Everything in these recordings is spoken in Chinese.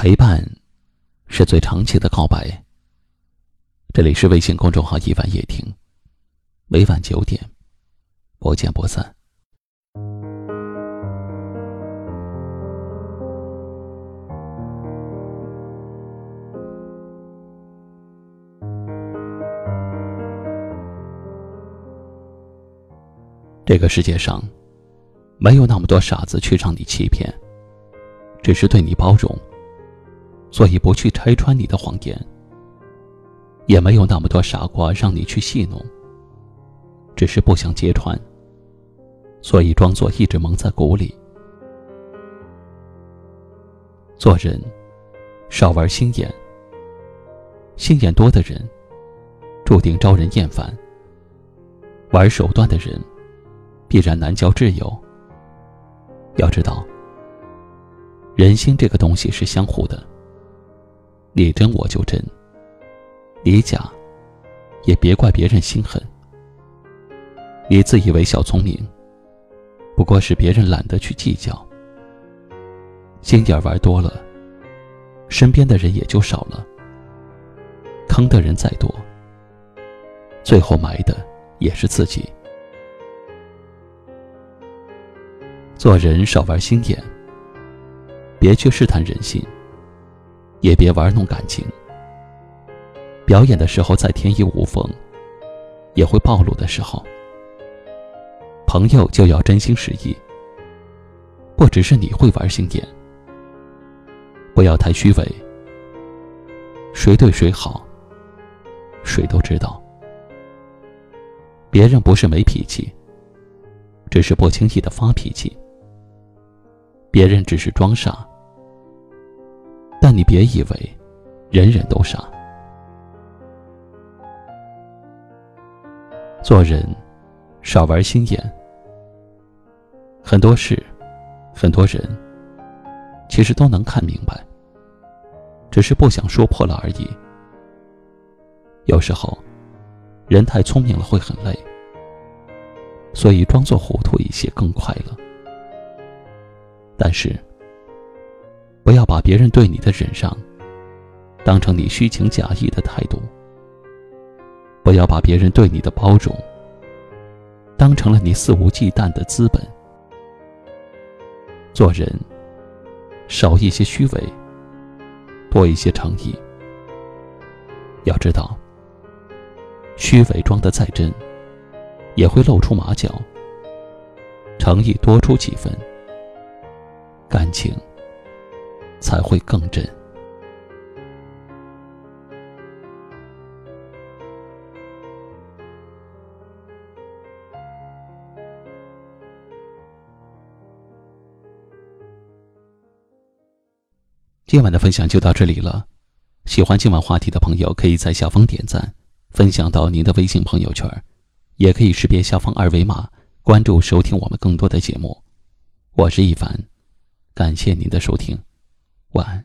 陪伴，是最长期的告白。这里是微信公众号“一晚夜听”，每晚九点，不见不散。这个世界上，没有那么多傻子去让你欺骗，只是对你包容。所以不去拆穿你的谎言，也没有那么多傻瓜让你去戏弄。只是不想揭穿，所以装作一直蒙在鼓里。做人，少玩心眼。心眼多的人，注定招人厌烦。玩手段的人，必然难交挚友。要知道，人心这个东西是相互的。你真我就真，你假，也别怪别人心狠。你自以为小聪明，不过是别人懒得去计较。心眼玩多了，身边的人也就少了。坑的人再多，最后埋的也是自己。做人少玩心眼，别去试探人心。也别玩弄感情。表演的时候再天衣无缝，也会暴露的时候。朋友就要真心实意，不只是你会玩心眼，不要太虚伪。谁对谁好，谁都知道。别人不是没脾气，只是不轻易的发脾气。别人只是装傻。但你别以为，人人都傻。做人，少玩心眼。很多事，很多人，其实都能看明白，只是不想说破了而已。有时候，人太聪明了会很累，所以装作糊涂一些更快乐。但是。不要把别人对你的忍让，当成你虚情假意的态度；不要把别人对你的包容，当成了你肆无忌惮的资本。做人，少一些虚伪，多一些诚意。要知道，虚伪装得再真，也会露出马脚；诚意多出几分，感情。才会更真。今晚的分享就到这里了。喜欢今晚话题的朋友，可以在下方点赞，分享到您的微信朋友圈，也可以识别下方二维码关注收听我们更多的节目。我是一凡，感谢您的收听。晚安。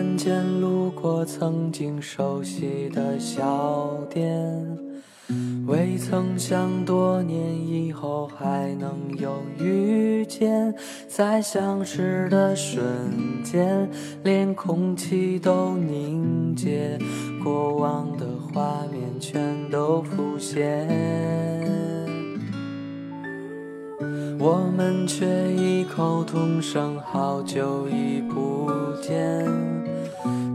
看见路过曾经熟悉的小店，未曾想多年以后还能有遇见。在相识的瞬间，连空气都凝结，过往的画面全都浮现。我们却异口同声，好久已不见。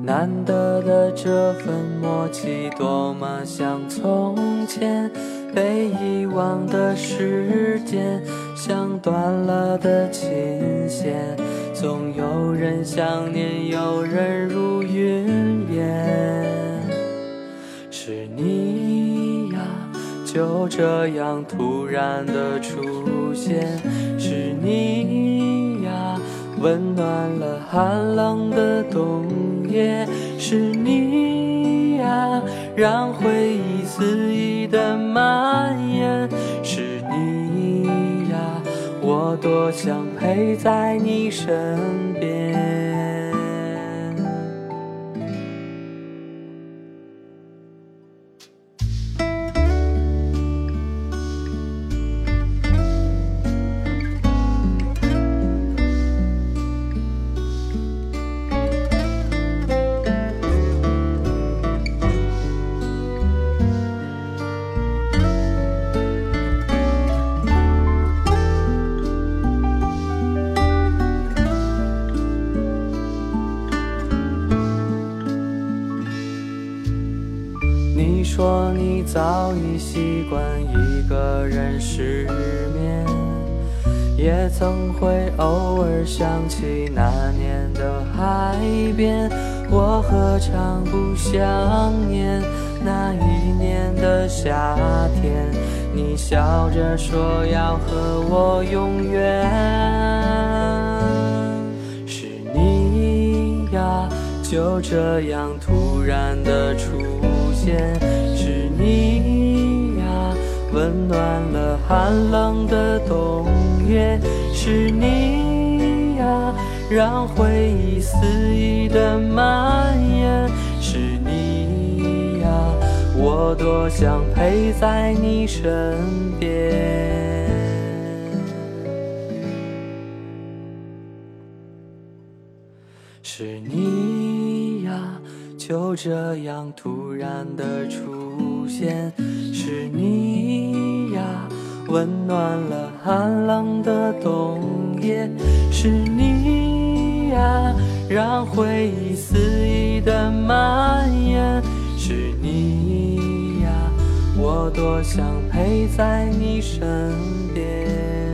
难得的这份默契，多么像从前。被遗忘的时间，像断了的琴弦。总有人想念，有人如云烟。是你呀，就这样突然的出现。是你，温暖了寒冷的冬夜。是你呀，让回忆肆意的蔓延。是你呀，我多想陪在你身边。习惯一个人失眠，也曾会偶尔想起那年的海边。我何尝不想念那一年的夏天？你笑着说要和我永远，是你呀，就这样突然的出现。温暖了寒冷的冬夜。是你呀，让回忆肆意的蔓延。是你呀，我多想陪在你身边。是你呀，就这样突然的出现。是你呀，温暖了寒冷的冬夜。是你呀，让回忆肆意的蔓延。是你呀，我多想陪在你身边。